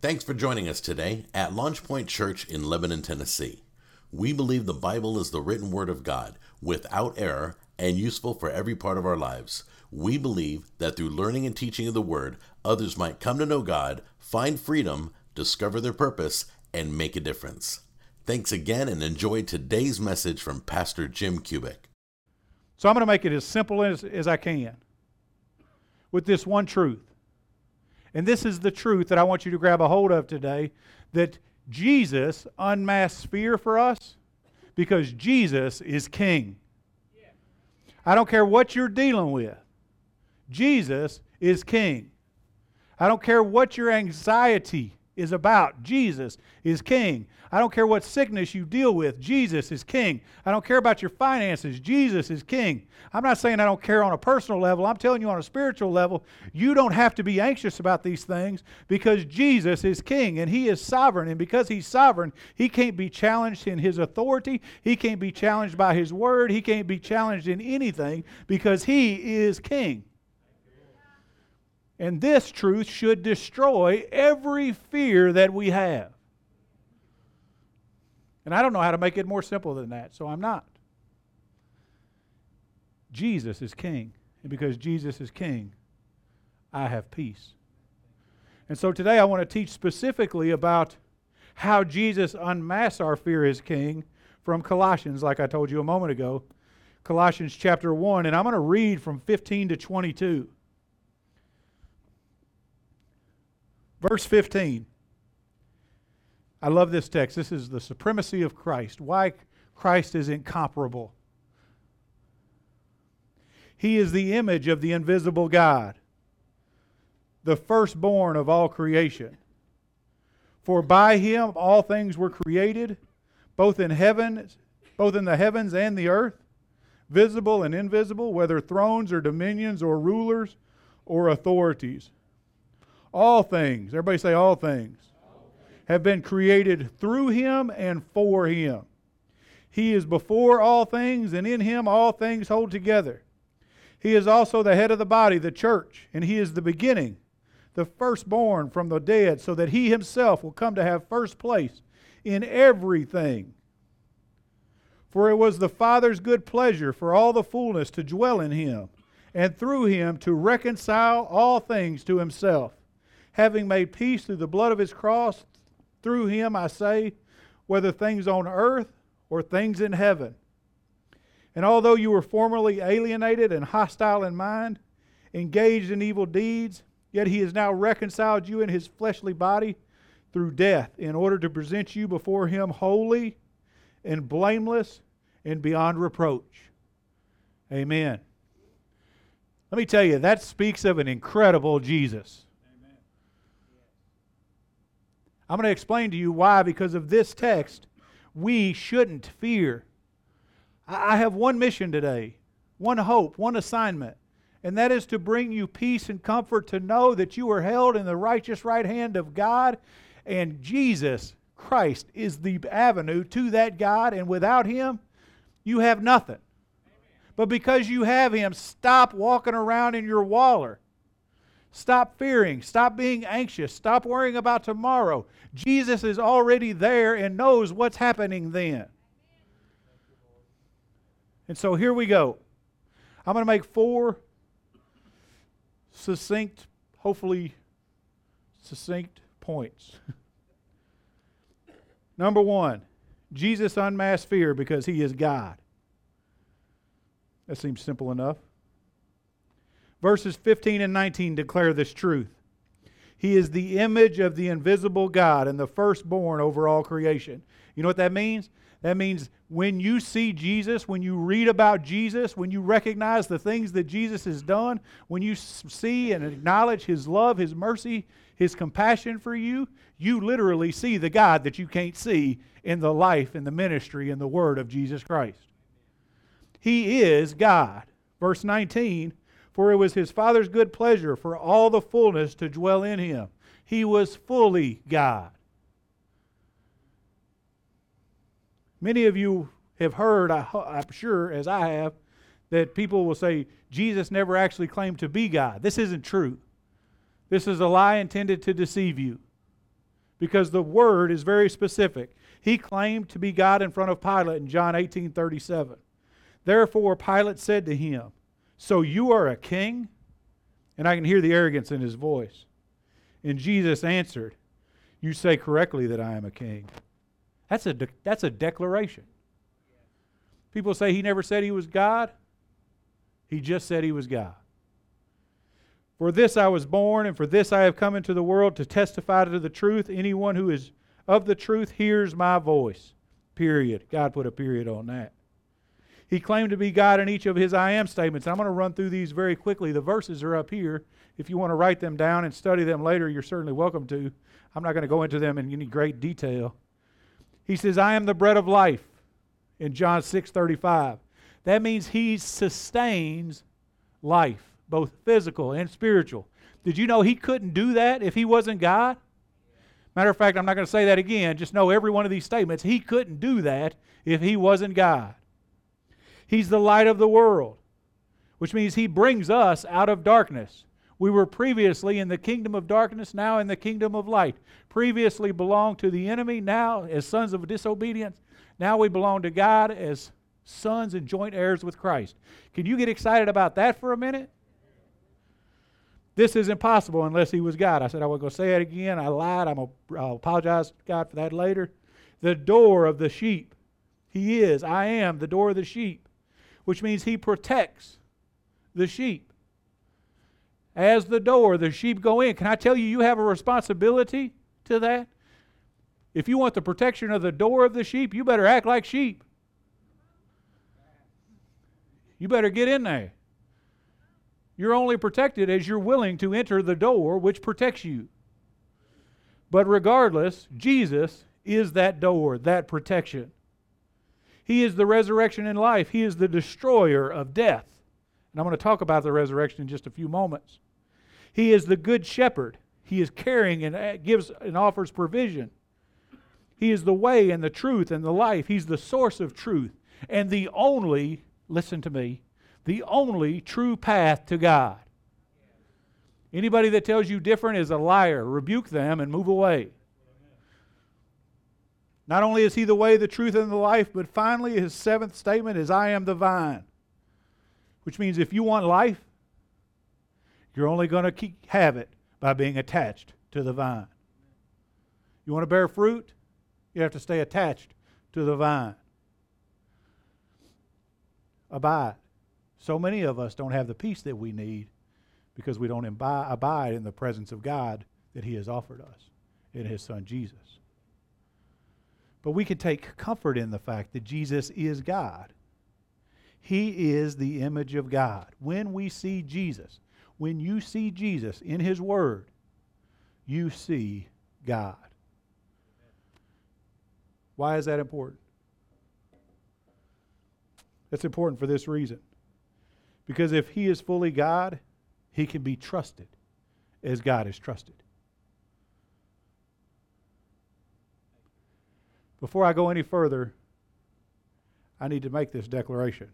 Thanks for joining us today at LaunchPoint Church in Lebanon, Tennessee. We believe the Bible is the written word of God, without error, and useful for every part of our lives. We believe that through learning and teaching of the word, others might come to know God, find freedom, discover their purpose, and make a difference. Thanks again and enjoy today's message from Pastor Jim Cubic. So I'm going to make it as simple as, as I can with this one truth. And this is the truth that I want you to grab a hold of today that Jesus unmasks fear for us because Jesus is king. I don't care what you're dealing with, Jesus is king. I don't care what your anxiety is about. Jesus is king. I don't care what sickness you deal with. Jesus is king. I don't care about your finances. Jesus is king. I'm not saying I don't care on a personal level. I'm telling you on a spiritual level, you don't have to be anxious about these things because Jesus is king and he is sovereign. And because he's sovereign, he can't be challenged in his authority. He can't be challenged by his word. He can't be challenged in anything because he is king. And this truth should destroy every fear that we have. And I don't know how to make it more simple than that, so I'm not. Jesus is king. And because Jesus is king, I have peace. And so today I want to teach specifically about how Jesus unmasks our fear as king from Colossians, like I told you a moment ago. Colossians chapter 1, and I'm going to read from 15 to 22. Verse 15. I love this text. This is the supremacy of Christ. Why Christ is incomparable. He is the image of the invisible God, the firstborn of all creation. For by him all things were created, both in heaven, both in the heavens and the earth, visible and invisible, whether thrones or dominions or rulers or authorities. All things, everybody say all things, have been created through him and for him. He is before all things, and in him all things hold together. He is also the head of the body, the church, and he is the beginning, the firstborn from the dead, so that he himself will come to have first place in everything. For it was the Father's good pleasure for all the fullness to dwell in him, and through him to reconcile all things to himself having made peace through the blood of his cross, through him I say, whether things on earth or things in heaven. And although you were formerly alienated and hostile in mind, engaged in evil deeds, yet he has now reconciled you in his fleshly body through death, in order to present you before him holy and blameless and beyond reproach. Amen. Let me tell you, that speaks of an incredible Jesus. I'm going to explain to you why, because of this text, we shouldn't fear. I have one mission today, one hope, one assignment, and that is to bring you peace and comfort to know that you are held in the righteous right hand of God, and Jesus Christ is the avenue to that God, and without Him, you have nothing. But because you have Him, stop walking around in your waller. Stop fearing. Stop being anxious. Stop worrying about tomorrow. Jesus is already there and knows what's happening then. And so here we go. I'm going to make four succinct, hopefully succinct points. Number one, Jesus unmasked fear because he is God. That seems simple enough. Verses 15 and 19 declare this truth. He is the image of the invisible God and the firstborn over all creation. You know what that means? That means when you see Jesus, when you read about Jesus, when you recognize the things that Jesus has done, when you see and acknowledge his love, his mercy, his compassion for you, you literally see the God that you can't see in the life in the ministry in the word of Jesus Christ. He is God. Verse 19 for it was his Father's good pleasure for all the fullness to dwell in him. He was fully God. Many of you have heard, I, am sure, as I have, that people will say Jesus never actually claimed to be God. This isn't true. This is a lie intended to deceive you. because the word is very specific. He claimed to be God in front of Pilate in John 18 37. Therefore, Pilate said to him, So you are a king? And I can hear the arrogance in his voice. And Jesus answered, You say correctly that I am a king. That's a, de- that's a declaration. People say he never said he was God. He just said he was God. For this I was born, and for this I have come into the world to testify to the truth. Anyone who is of the truth hears my voice. Period. God put a period on that. He claimed to be God in each of his I am statements. I'm going to run through these very quickly. The verses are up here. If you want to write them down and study them later, you're certainly welcome to. I'm not going to go into them in any great detail. He says, I am the bread of life in John 6 35. That means he sustains life, both physical and spiritual. Did you know he couldn't do that if he wasn't God? Matter of fact, I'm not going to say that again. Just know every one of these statements, he couldn't do that if he wasn't God. He's the light of the world, which means he brings us out of darkness. We were previously in the kingdom of darkness, now in the kingdom of light. Previously belonged to the enemy, now as sons of disobedience. Now we belong to God as sons and joint heirs with Christ. Can you get excited about that for a minute? This is impossible unless he was God. I said I was going to say it again. I lied. I'm a, I'll apologize to God for that later. The door of the sheep. He is. I am the door of the sheep, which means he protects the sheep. As the door, the sheep go in. Can I tell you, you have a responsibility to that? If you want the protection of the door of the sheep, you better act like sheep. You better get in there. You're only protected as you're willing to enter the door which protects you. But regardless, Jesus is that door, that protection. He is the resurrection in life, He is the destroyer of death. And I'm going to talk about the resurrection in just a few moments. He is the good shepherd. He is caring and uh, gives and offers provision. He is the way and the truth and the life. He's the source of truth and the only, listen to me, the only true path to God. Anybody that tells you different is a liar. Rebuke them and move away. Not only is he the way, the truth, and the life, but finally, his seventh statement is, I am the vine. Which means if you want life, you're only going to have it by being attached to the vine. You want to bear fruit? You have to stay attached to the vine. Abide. So many of us don't have the peace that we need because we don't imbi- abide in the presence of God that He has offered us in His Son Jesus. But we can take comfort in the fact that Jesus is God. He is the image of God. When we see Jesus, when you see Jesus in His Word, you see God. Why is that important? It's important for this reason. Because if he is fully God, he can be trusted as God is trusted. Before I go any further, I need to make this declaration.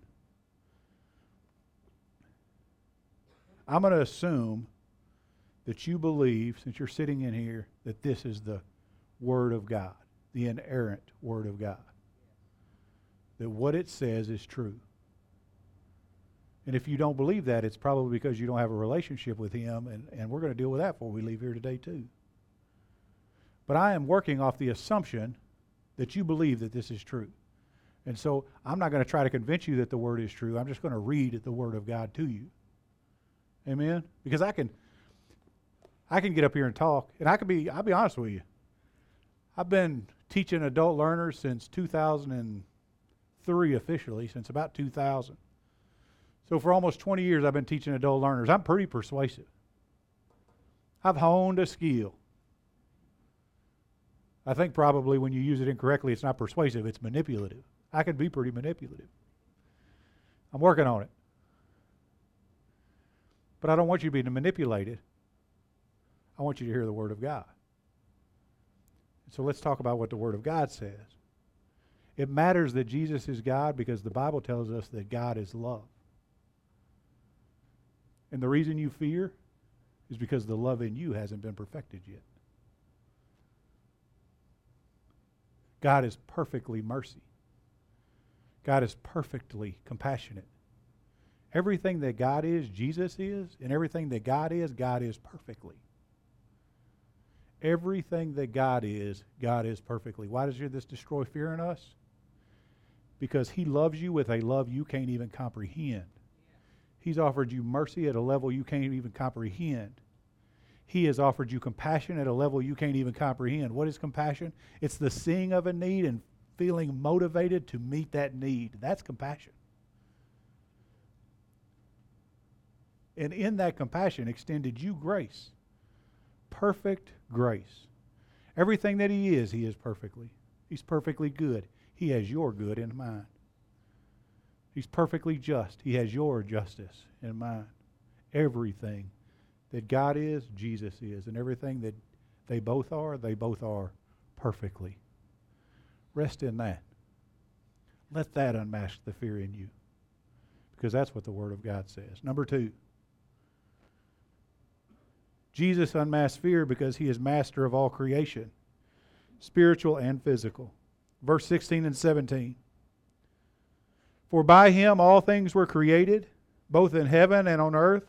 I'm going to assume that you believe, since you're sitting in here, that this is the Word of God, the inerrant Word of God. That what it says is true. And if you don't believe that, it's probably because you don't have a relationship with Him, and, and we're going to deal with that before we leave here today, too. But I am working off the assumption that you believe that this is true. And so I'm not going to try to convince you that the Word is true. I'm just going to read the Word of God to you. Amen? Because I can. I can get up here and talk, and I can be. I'll be honest with you. I've been teaching adult learners since 2003 officially, since about 2000. So for almost 20 years, I've been teaching adult learners. I'm pretty persuasive. I've honed a skill. I think probably when you use it incorrectly, it's not persuasive, it's manipulative. I can be pretty manipulative. I'm working on it. But I don't want you to be manipulated. I want you to hear the Word of God. So let's talk about what the Word of God says. It matters that Jesus is God because the Bible tells us that God is love. And the reason you fear is because the love in you hasn't been perfected yet. God is perfectly mercy. God is perfectly compassionate. Everything that God is, Jesus is, and everything that God is, God is perfectly. Everything that God is, God is perfectly. Why does this destroy fear in us? Because He loves you with a love you can't even comprehend. He's offered you mercy at a level you can't even comprehend. He has offered you compassion at a level you can't even comprehend. What is compassion? It's the seeing of a need and feeling motivated to meet that need. That's compassion. And in that compassion extended you grace. Perfect grace. Everything that He is, He is perfectly. He's perfectly good. He has your good in mind. He's perfectly just. He has your justice in mind. Everything that God is, Jesus is. And everything that they both are, they both are perfectly. Rest in that. Let that unmask the fear in you. Because that's what the Word of God says. Number two, Jesus unmasked fear because he is master of all creation, spiritual and physical. Verse 16 and 17. For by him all things were created, both in heaven and on earth,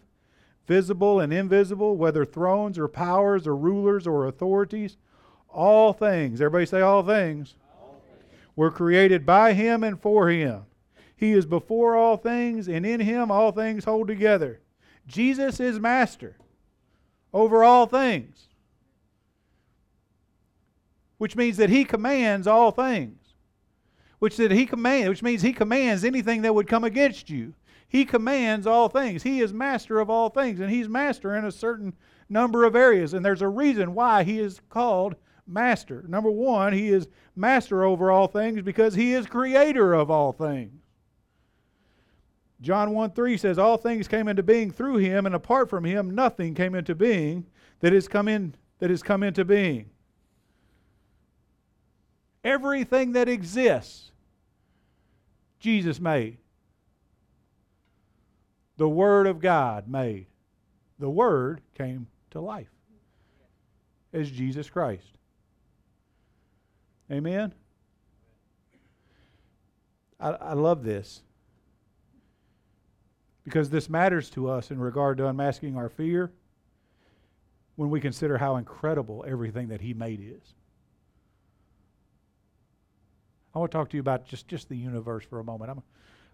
visible and invisible, whether thrones or powers or rulers or authorities. All things, everybody say all things, all things, were created by him and for him. He is before all things, and in him all things hold together. Jesus is master over all things, which means that he commands all things. Which that he command, which means he commands anything that would come against you. He commands all things. He is master of all things, and he's master in a certain number of areas. And there's a reason why he is called master. Number one, he is master over all things because he is creator of all things. John 1 3 says, All things came into being through him, and apart from him, nothing came into being that has come, in, that has come into being. Everything that exists, Jesus made. The Word of God made. The Word came to life as Jesus Christ. Amen? I, I love this because this matters to us in regard to unmasking our fear when we consider how incredible everything that He made is. I want to talk to you about just, just the universe for a moment. I'm,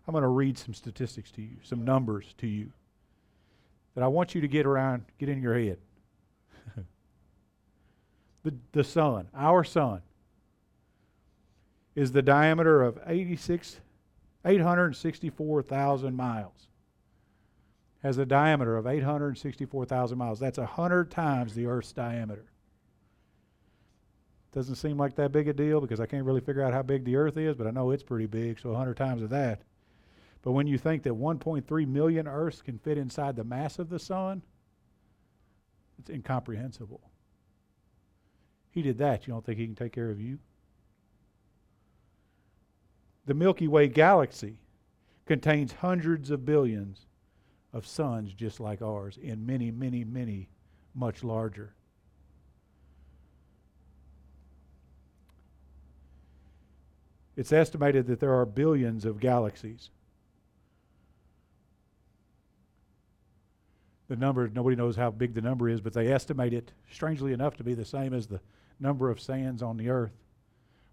I'm going to read some statistics to you, some numbers to you that I want you to get around, get in your head. the, the sun, our sun, is the diameter of 86, 864,000 miles has a diameter of 864,000 miles. That's 100 times the Earth's diameter. Doesn't seem like that big a deal because I can't really figure out how big the Earth is, but I know it's pretty big, so 100 times of that. But when you think that 1.3 million Earths can fit inside the mass of the sun, it's incomprehensible. He did that. You don't think he can take care of you? The Milky Way galaxy contains hundreds of billions of suns just like ours, and many, many, many much larger. It's estimated that there are billions of galaxies. The number, nobody knows how big the number is, but they estimate it, strangely enough, to be the same as the number of sands on the earth,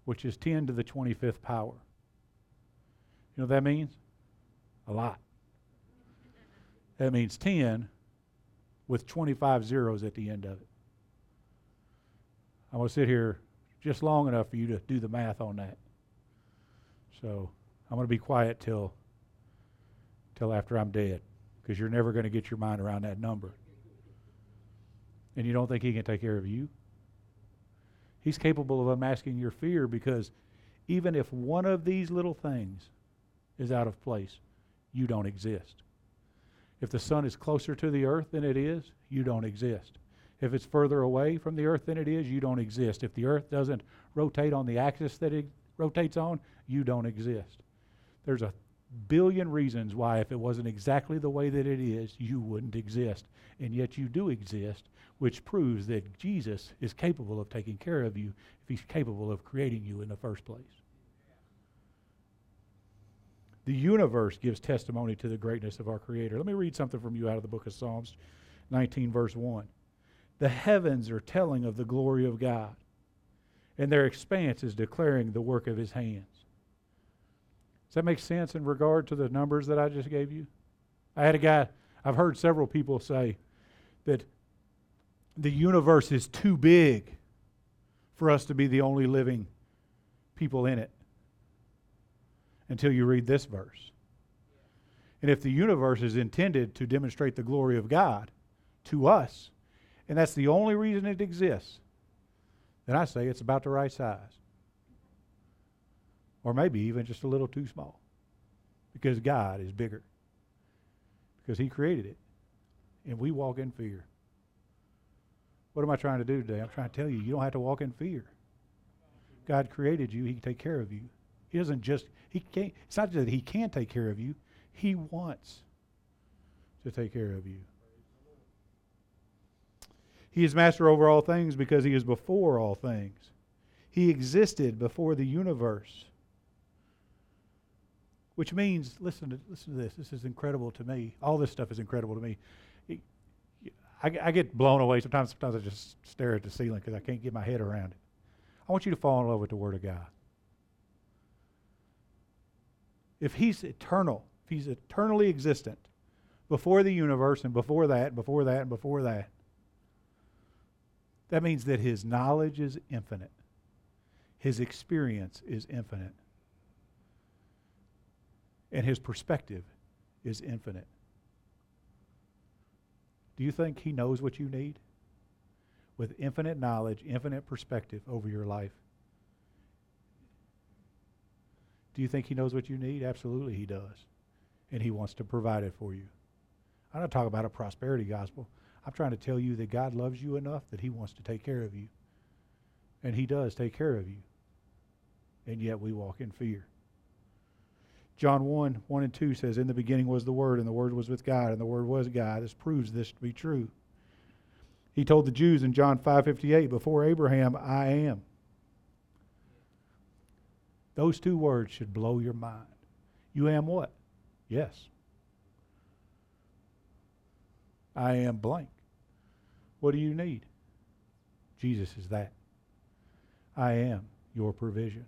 which is 10 to the 25th power. You know what that means? A lot. That means 10 with 25 zeros at the end of it. I'm going to sit here just long enough for you to do the math on that. So I'm going to be quiet till till after I'm dead because you're never going to get your mind around that number. And you don't think he can take care of you? He's capable of unmasking your fear because even if one of these little things is out of place, you don't exist. If the sun is closer to the earth than it is, you don't exist. If it's further away from the earth than it is, you don't exist. If the earth doesn't rotate on the axis that it rotates on, you don't exist. There's a billion reasons why, if it wasn't exactly the way that it is, you wouldn't exist. And yet you do exist, which proves that Jesus is capable of taking care of you if he's capable of creating you in the first place. The universe gives testimony to the greatness of our Creator. Let me read something from you out of the book of Psalms 19, verse 1. The heavens are telling of the glory of God, and their expanse is declaring the work of his hands. Does that make sense in regard to the numbers that I just gave you? I had a guy, I've heard several people say that the universe is too big for us to be the only living people in it until you read this verse. And if the universe is intended to demonstrate the glory of God to us, and that's the only reason it exists, then I say it's about the right size or maybe even just a little too small because God is bigger because He created it. And we walk in fear. What am I trying to do today? I'm trying to tell you, you don't have to walk in fear. God created you, He can take care of you. He doesn't just, He can't, it's not just that He can take care of you, He wants to take care of you. He is master over all things because He is before all things. He existed before the universe. Which means, listen to, listen to this. This is incredible to me. All this stuff is incredible to me. I, I get blown away. Sometimes, sometimes I just stare at the ceiling because I can't get my head around it. I want you to fall in love with the Word of God. If He's eternal, if He's eternally existent, before the universe and before that, and before that, and before that, that means that His knowledge is infinite, His experience is infinite and his perspective is infinite. Do you think he knows what you need? With infinite knowledge, infinite perspective over your life. Do you think he knows what you need? Absolutely, he does. And he wants to provide it for you. I'm not talking about a prosperity gospel. I'm trying to tell you that God loves you enough that he wants to take care of you. And he does take care of you. And yet we walk in fear. John 1 1 and 2 says, In the beginning was the Word, and the Word was with God, and the Word was God. This proves this to be true. He told the Jews in John 5:58, "Before Abraham, I am." Those two words should blow your mind. You am what? Yes. I am blank. What do you need? Jesus is that. I am your provision.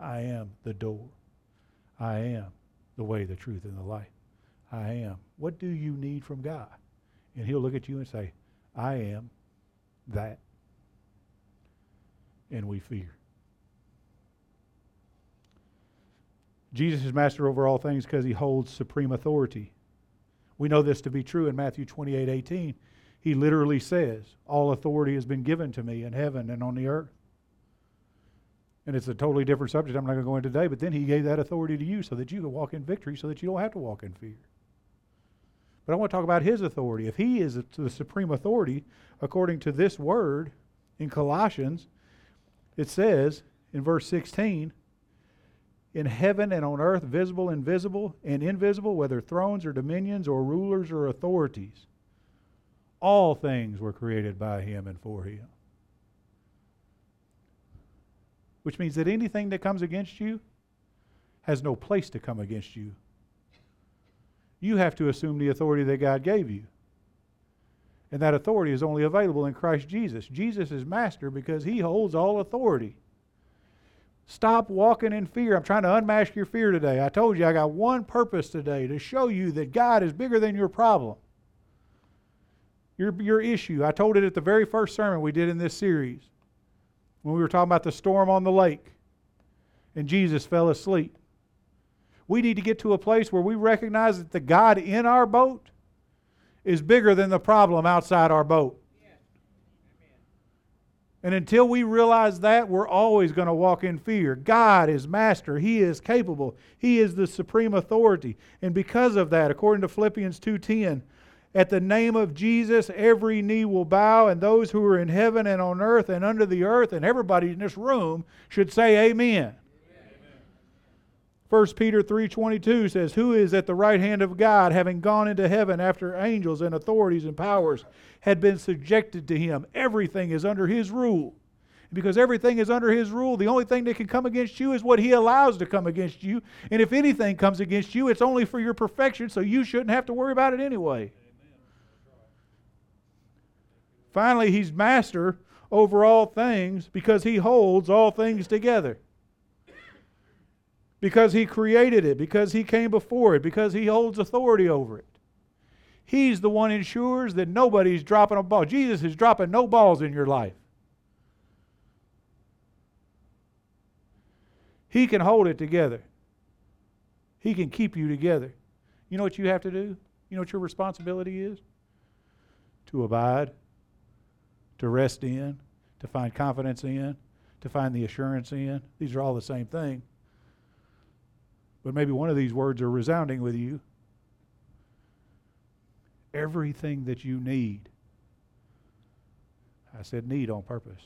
I am the door. I am the way, the truth, and the life. I am. What do you need from God? And He'll look at you and say, I am that. And we fear. Jesus is master over all things because he holds supreme authority. We know this to be true in Matthew 28 18. He literally says, All authority has been given to me in heaven and on the earth and it's a totally different subject I'm not going to go into today, but then he gave that authority to you so that you can walk in victory, so that you don't have to walk in fear. But I want to talk about his authority. If he is the supreme authority, according to this word in Colossians, it says in verse 16, in heaven and on earth, visible, invisible, and invisible, whether thrones or dominions or rulers or authorities, all things were created by him and for him which means that anything that comes against you has no place to come against you. You have to assume the authority that God gave you. And that authority is only available in Christ Jesus. Jesus is master because he holds all authority. Stop walking in fear. I'm trying to unmask your fear today. I told you I got one purpose today to show you that God is bigger than your problem. Your, your issue. I told it at the very first sermon we did in this series when we were talking about the storm on the lake and Jesus fell asleep. We need to get to a place where we recognize that the God in our boat is bigger than the problem outside our boat. And until we realize that, we're always going to walk in fear. God is master. He is capable. He is the supreme authority. And because of that, according to Philippians 2:10, at the name of Jesus, every knee will bow, and those who are in heaven and on earth and under the earth, and everybody in this room should say, Amen. Amen. 1 Peter 3:22 says, "Who is at the right hand of God, having gone into heaven after angels and authorities and powers had been subjected to him. Everything is under his rule." Because everything is under his rule, the only thing that can come against you is what he allows to come against you. And if anything comes against you, it's only for your perfection, so you shouldn't have to worry about it anyway. Finally, he's master over all things because he holds all things together because he created it, because he came before it, because he holds authority over it. He's the one ensures that nobody's dropping a ball. Jesus is dropping no balls in your life. He can hold it together. He can keep you together. You know what you have to do? You know what your responsibility is? To abide, to rest in, to find confidence in, to find the assurance in. These are all the same thing. But maybe one of these words are resounding with you. Everything that you need, I said need on purpose,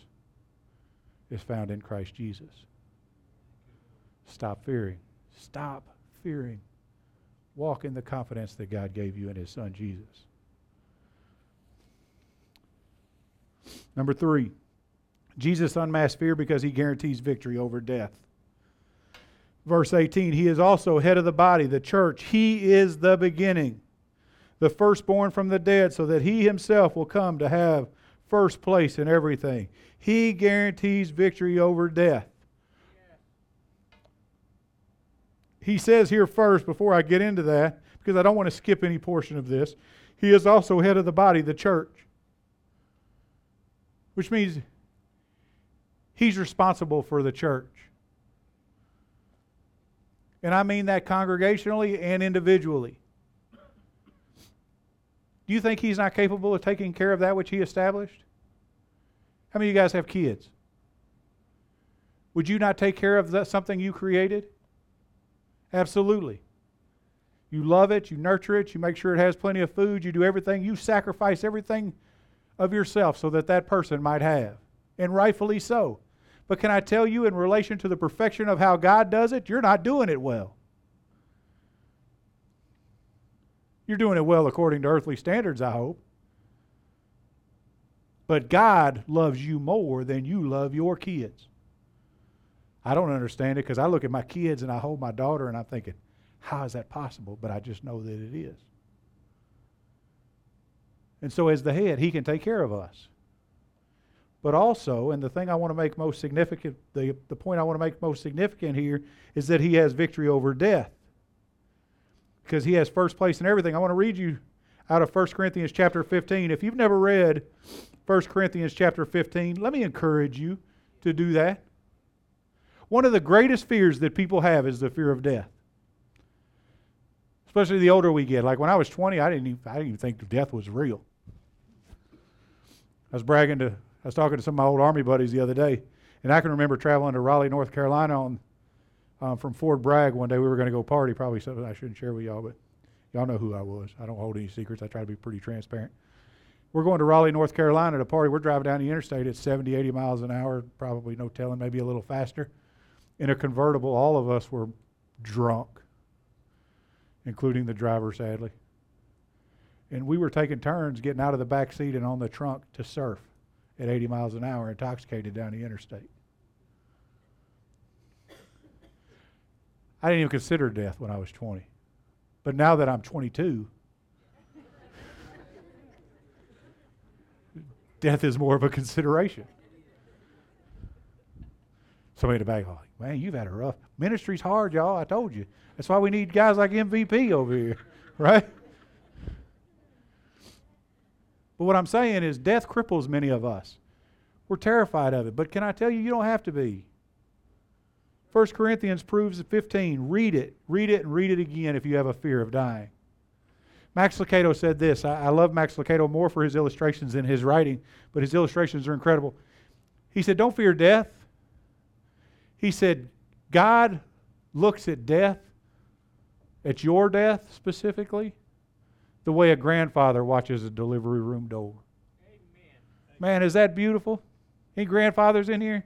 is found in Christ Jesus. Stop fearing. Stop fearing. Walk in the confidence that God gave you in His Son Jesus. Number three, Jesus unmasked fear because He guarantees victory over death. Verse 18, he is also head of the body, the church. He is the beginning, the firstborn from the dead, so that he himself will come to have first place in everything. He guarantees victory over death. He says here first, before I get into that, because I don't want to skip any portion of this, he is also head of the body, the church. Which means he's responsible for the church. And I mean that congregationally and individually. Do you think he's not capable of taking care of that which he established? How many of you guys have kids? Would you not take care of that, something you created? Absolutely. You love it, you nurture it, you make sure it has plenty of food, you do everything, you sacrifice everything of yourself so that that person might have. And rightfully so. But can I tell you, in relation to the perfection of how God does it, you're not doing it well. You're doing it well according to earthly standards, I hope. But God loves you more than you love your kids. I don't understand it because I look at my kids and I hold my daughter and I'm thinking, how is that possible? But I just know that it is. And so, as the head, He can take care of us. But also, and the thing I want to make most significant, the, the point I want to make most significant here is that he has victory over death. Because he has first place in everything. I want to read you out of 1 Corinthians chapter 15. If you've never read 1 Corinthians chapter 15, let me encourage you to do that. One of the greatest fears that people have is the fear of death. Especially the older we get. Like when I was 20, I didn't even, I didn't even think death was real. I was bragging to I was talking to some of my old Army buddies the other day, and I can remember traveling to Raleigh, North Carolina on um, from Fort Bragg one day. We were going to go party, probably something I shouldn't share with y'all, but y'all know who I was. I don't hold any secrets. I try to be pretty transparent. We're going to Raleigh, North Carolina to party. We're driving down the interstate at 70, 80 miles an hour, probably no telling, maybe a little faster. In a convertible, all of us were drunk, including the driver, sadly. And we were taking turns getting out of the back seat and on the trunk to surf at 80 miles an hour, intoxicated down the interstate. I didn't even consider death when I was 20. But now that I'm 22, death is more of a consideration. Somebody in the back, like, man, you've had a rough ministry's hard, y'all. I told you. That's why we need guys like MVP over here, right? But what I'm saying is, death cripples many of us. We're terrified of it. But can I tell you, you don't have to be. 1 Corinthians proves it 15. Read it. Read it and read it again if you have a fear of dying. Max Lucado said this. I, I love Max Lucado more for his illustrations than his writing, but his illustrations are incredible. He said, Don't fear death. He said, God looks at death, at your death specifically, the way a grandfather watches a delivery room door. Amen. Man, is that beautiful? Any grandfathers in here?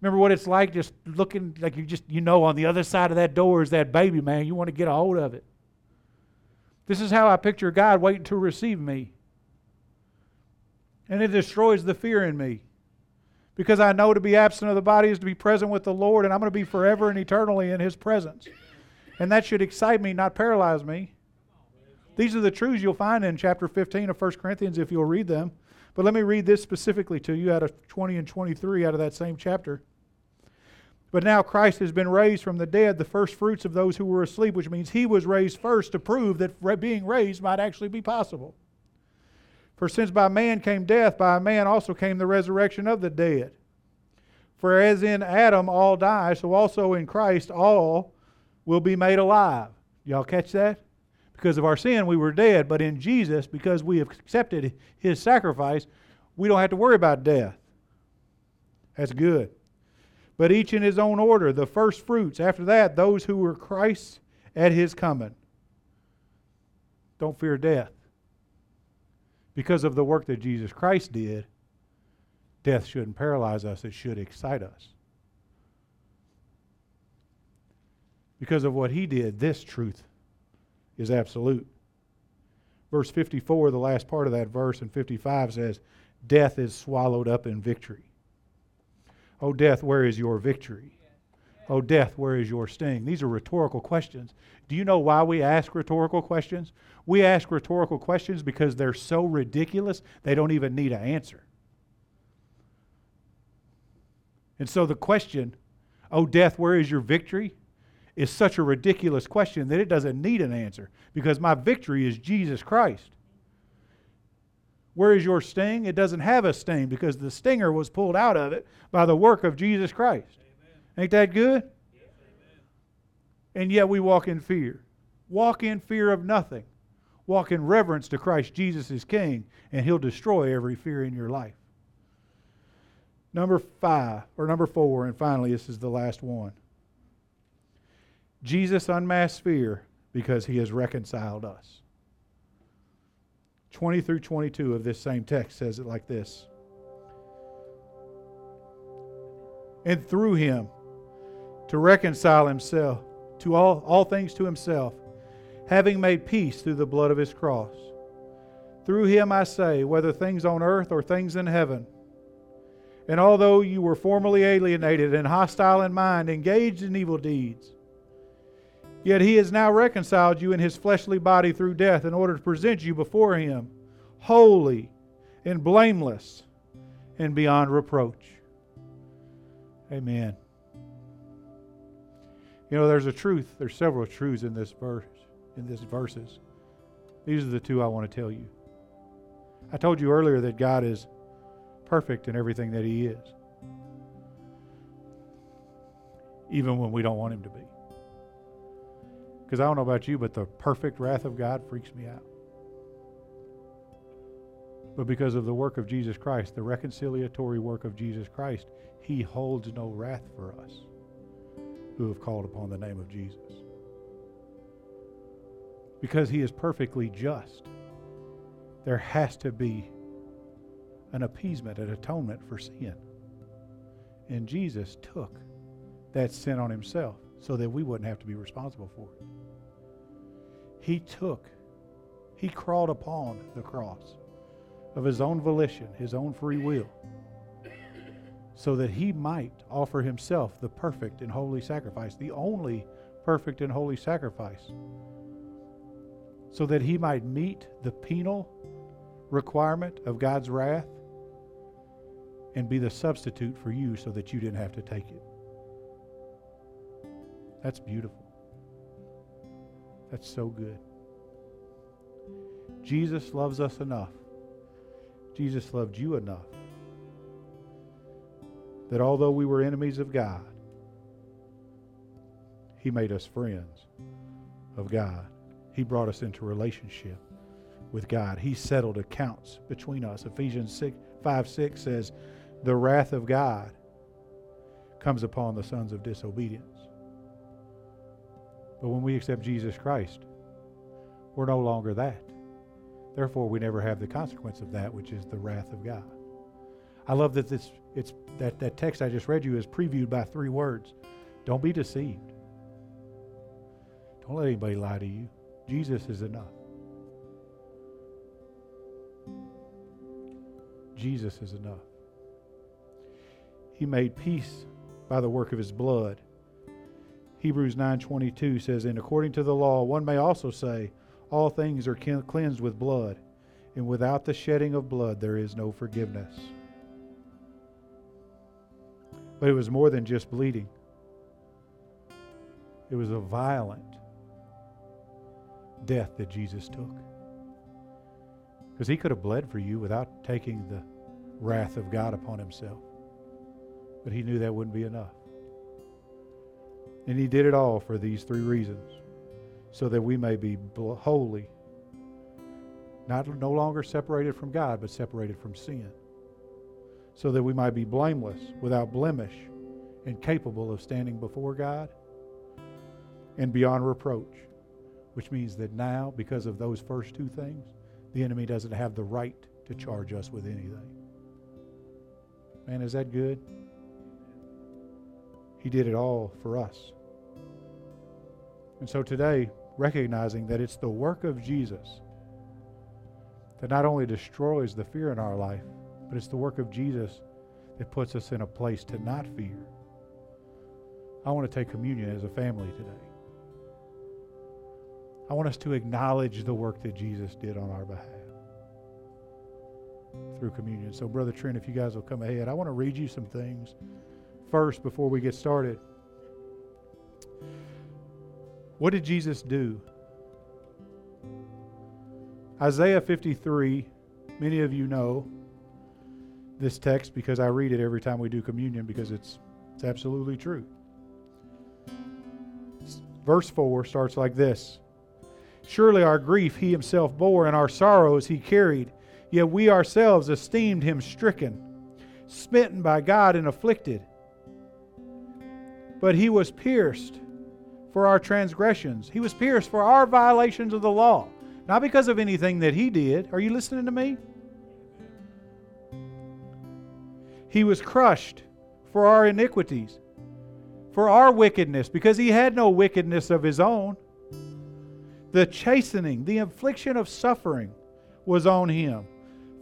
Remember what it's like just looking like you just, you know, on the other side of that door is that baby, man. You want to get a hold of it. This is how I picture God waiting to receive me. And it destroys the fear in me. Because I know to be absent of the body is to be present with the Lord, and I'm going to be forever and eternally in His presence. And that should excite me, not paralyze me. These are the truths you'll find in chapter 15 of 1 Corinthians if you'll read them. But let me read this specifically to you out of 20 and 23 out of that same chapter. But now Christ has been raised from the dead, the first fruits of those who were asleep, which means he was raised first to prove that being raised might actually be possible. For since by man came death, by man also came the resurrection of the dead. For as in Adam all die, so also in Christ all will be made alive. Y'all catch that? Because of our sin, we were dead, but in Jesus, because we have accepted his sacrifice, we don't have to worry about death. That's good but each in his own order. The first fruits, after that, those who were Christ's at his coming. Don't fear death. Because of the work that Jesus Christ did, death shouldn't paralyze us, it should excite us. Because of what he did, this truth is absolute. Verse 54, the last part of that verse, and 55 says, Death is swallowed up in victory. O death, where is your victory? O death, where is your sting? These are rhetorical questions. Do you know why we ask rhetorical questions? We ask rhetorical questions because they're so ridiculous they don't even need an answer. And so the question, O death, where is your victory? Is such a ridiculous question that it doesn't need an answer because my victory is Jesus Christ. Where is your sting? It doesn't have a sting because the stinger was pulled out of it by the work of Jesus Christ. Amen. Ain't that good? Yes, and yet we walk in fear. Walk in fear of nothing. Walk in reverence to Christ Jesus as King, and He'll destroy every fear in your life. Number five, or number four, and finally, this is the last one. Jesus unmasked fear because He has reconciled us. 20 through 22 of this same text says it like this And through him to reconcile himself to all, all things to himself, having made peace through the blood of his cross. Through him I say, whether things on earth or things in heaven. And although you were formerly alienated and hostile in mind, engaged in evil deeds, Yet he has now reconciled you in his fleshly body through death in order to present you before him holy and blameless and beyond reproach. Amen. You know, there's a truth, there's several truths in this verse, in these verses. These are the two I want to tell you. I told you earlier that God is perfect in everything that he is. Even when we don't want him to be. Because I don't know about you, but the perfect wrath of God freaks me out. But because of the work of Jesus Christ, the reconciliatory work of Jesus Christ, he holds no wrath for us who have called upon the name of Jesus. Because he is perfectly just, there has to be an appeasement, an atonement for sin. And Jesus took that sin on himself so that we wouldn't have to be responsible for it. He took, he crawled upon the cross of his own volition, his own free will, so that he might offer himself the perfect and holy sacrifice, the only perfect and holy sacrifice, so that he might meet the penal requirement of God's wrath and be the substitute for you so that you didn't have to take it. That's beautiful. That's so good. Jesus loves us enough. Jesus loved you enough that although we were enemies of God, He made us friends of God. He brought us into relationship with God. He settled accounts between us. Ephesians 6, 5 6 says, The wrath of God comes upon the sons of disobedience. But when we accept Jesus Christ, we're no longer that. Therefore, we never have the consequence of that, which is the wrath of God. I love that this it's that, that text I just read you is previewed by three words. Don't be deceived. Don't let anybody lie to you. Jesus is enough. Jesus is enough. He made peace by the work of his blood. Hebrews 9:22 says, "And according to the law, one may also say, all things are cleansed with blood, and without the shedding of blood there is no forgiveness." But it was more than just bleeding. It was a violent death that Jesus took. Because he could have bled for you without taking the wrath of God upon himself. But he knew that wouldn't be enough. And he did it all for these three reasons so that we may be holy, not no longer separated from God, but separated from sin, so that we might be blameless, without blemish, and capable of standing before God and beyond reproach, which means that now, because of those first two things, the enemy doesn't have the right to charge us with anything. Man, is that good? He did it all for us. And so today, recognizing that it's the work of Jesus that not only destroys the fear in our life, but it's the work of Jesus that puts us in a place to not fear. I want to take communion as a family today. I want us to acknowledge the work that Jesus did on our behalf through communion. So, Brother Trent, if you guys will come ahead, I want to read you some things first before we get started. What did Jesus do? Isaiah 53, many of you know this text because I read it every time we do communion because it's, it's absolutely true. Verse 4 starts like this Surely our grief he himself bore, and our sorrows he carried. Yet we ourselves esteemed him stricken, smitten by God, and afflicted. But he was pierced for our transgressions, he was pierced for our violations of the law, not because of anything that he did. Are you listening to me? He was crushed for our iniquities, for our wickedness, because he had no wickedness of his own. The chastening, the infliction of suffering was on him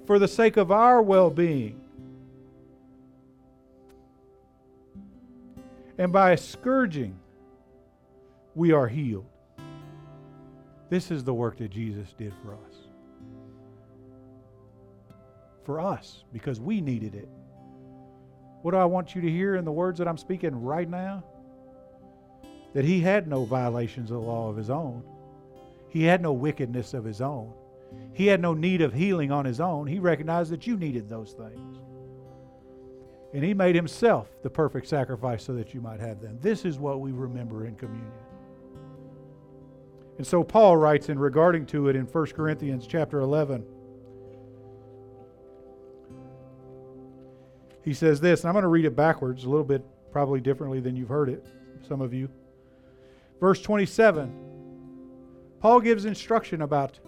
for the sake of our well being. And by scourging, we are healed. This is the work that Jesus did for us. For us, because we needed it. What do I want you to hear in the words that I'm speaking right now? That he had no violations of the law of his own, he had no wickedness of his own. He had no need of healing on his own. He recognized that you needed those things. And he made himself the perfect sacrifice so that you might have them. This is what we remember in communion. And so Paul writes in regarding to it in 1 Corinthians chapter 11. He says this, and I'm going to read it backwards a little bit, probably differently than you've heard it, some of you. Verse 27, Paul gives instruction about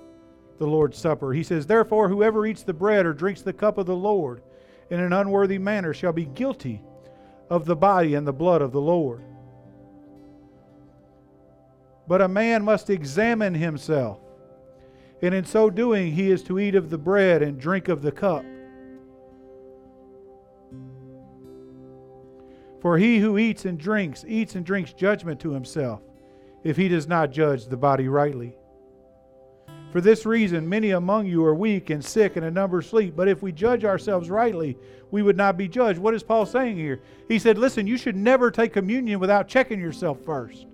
the Lord's Supper. He says, Therefore, whoever eats the bread or drinks the cup of the Lord in an unworthy manner shall be guilty of the body and the blood of the Lord. But a man must examine himself, and in so doing, he is to eat of the bread and drink of the cup. For he who eats and drinks, eats and drinks judgment to himself, if he does not judge the body rightly. For this reason, many among you are weak and sick, and a number sleep. But if we judge ourselves rightly, we would not be judged. What is Paul saying here? He said, Listen, you should never take communion without checking yourself first.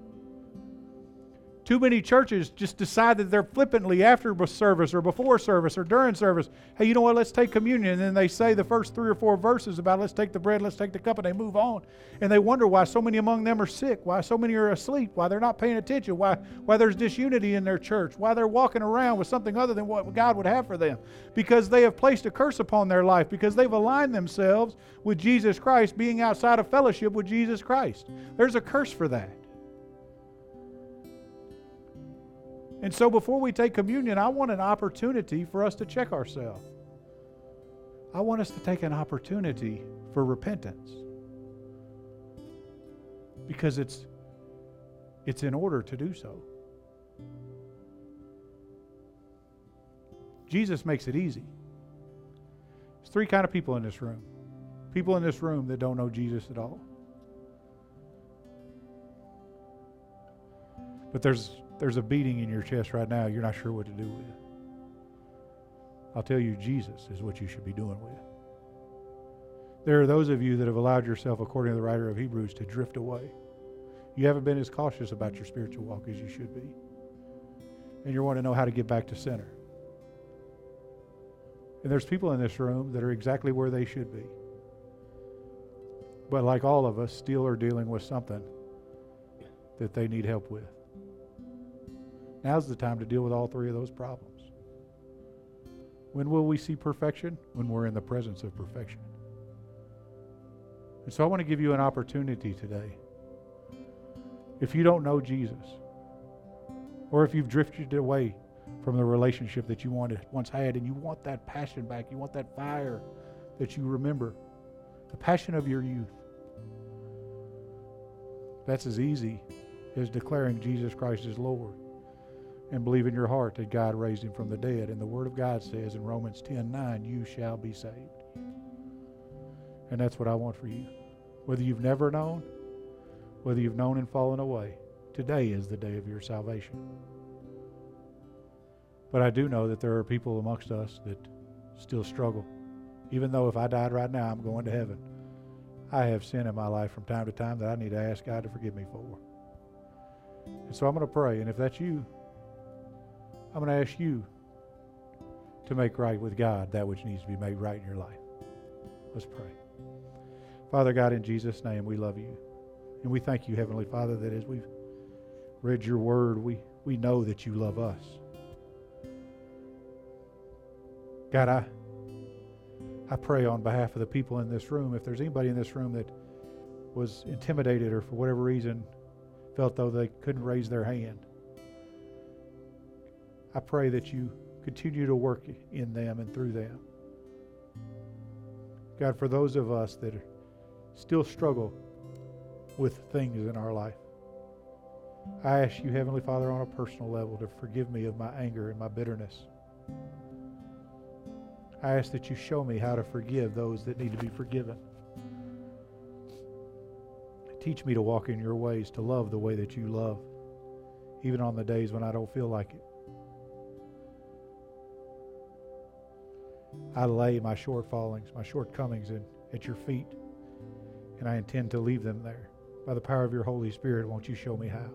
Too many churches just decide that they're flippantly after service or before service or during service. Hey, you know what? Let's take communion. And then they say the first three or four verses about let's take the bread, let's take the cup, and they move on. And they wonder why so many among them are sick, why so many are asleep, why they're not paying attention, why, why there's disunity in their church, why they're walking around with something other than what God would have for them. Because they have placed a curse upon their life, because they've aligned themselves with Jesus Christ, being outside of fellowship with Jesus Christ. There's a curse for that. And so before we take communion, I want an opportunity for us to check ourselves. I want us to take an opportunity for repentance because it's it's in order to do so. Jesus makes it easy. There's three kind of people in this room. People in this room that don't know Jesus at all. But there's there's a beating in your chest right now you're not sure what to do with. I'll tell you Jesus is what you should be doing with. There are those of you that have allowed yourself according to the writer of Hebrews to drift away. You haven't been as cautious about your spiritual walk as you should be. And you want to know how to get back to center. And there's people in this room that are exactly where they should be. But like all of us, still are dealing with something that they need help with. Now's the time to deal with all three of those problems. When will we see perfection? When we're in the presence of perfection. And so I want to give you an opportunity today if you don't know Jesus, or if you've drifted away from the relationship that you wanted, once had, and you want that passion back, you want that fire that you remember, the passion of your youth. That's as easy as declaring Jesus Christ as Lord and believe in your heart that God raised him from the dead. And the Word of God says in Romans 10 9, you shall be saved. And that's what I want for you. Whether you've never known whether you've known and fallen away, today is the day of your salvation. But I do know that there are people amongst us that still struggle. Even though if I died right now, I'm going to heaven. I have sin in my life from time to time that I need to ask God to forgive me for. And so I'm going to pray. And if that's you, I'm going to ask you to make right with God that which needs to be made right in your life. Let's pray. Father God, in Jesus' name, we love you. And we thank you, Heavenly Father, that as we've read your word, we, we know that you love us. God, I, I pray on behalf of the people in this room, if there's anybody in this room that was intimidated or for whatever reason felt though they couldn't raise their hand, I pray that you continue to work in them and through them. God, for those of us that still struggle with things in our life. I ask you, Heavenly Father, on a personal level to forgive me of my anger and my bitterness. I ask that you show me how to forgive those that need to be forgiven. Teach me to walk in your ways, to love the way that you love, even on the days when I don't feel like it. I lay my shortfallings, my shortcomings in, at your feet, and I intend to leave them there. By the power of your Holy Spirit, won't you show me how?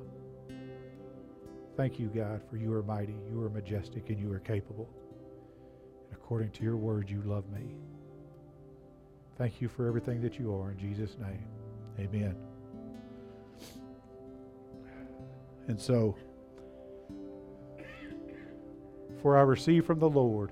Thank you, God, for you are mighty, you are majestic, and you are capable. And according to your word, you love me. Thank you for everything that you are. In Jesus' name, amen. And so, for I receive from the Lord,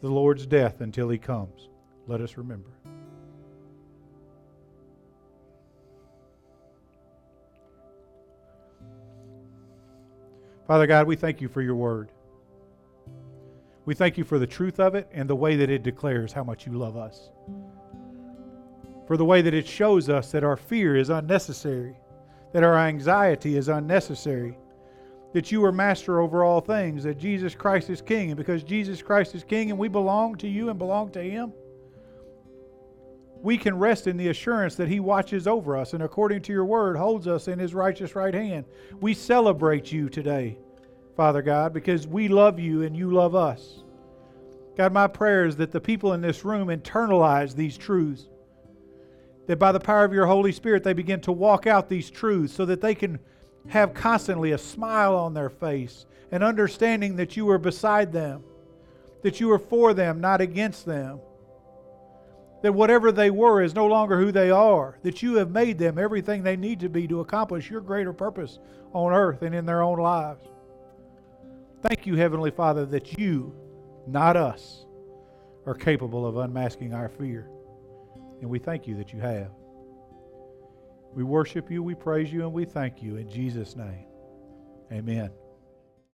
the Lord's death until he comes. Let us remember. Father God, we thank you for your word. We thank you for the truth of it and the way that it declares how much you love us. For the way that it shows us that our fear is unnecessary, that our anxiety is unnecessary, that you are master over all things, that Jesus Christ is king. And because Jesus Christ is king and we belong to you and belong to him, we can rest in the assurance that He watches over us and, according to your word, holds us in His righteous right hand. We celebrate you today, Father God, because we love you and you love us. God, my prayer is that the people in this room internalize these truths, that by the power of your Holy Spirit, they begin to walk out these truths so that they can have constantly a smile on their face and understanding that you are beside them that you are for them, not against them. That whatever they were is no longer who they are. That you have made them everything they need to be to accomplish your greater purpose on earth and in their own lives. Thank you, Heavenly Father, that you, not us, are capable of unmasking our fear. And we thank you that you have. We worship you, we praise you, and we thank you in Jesus' name. Amen.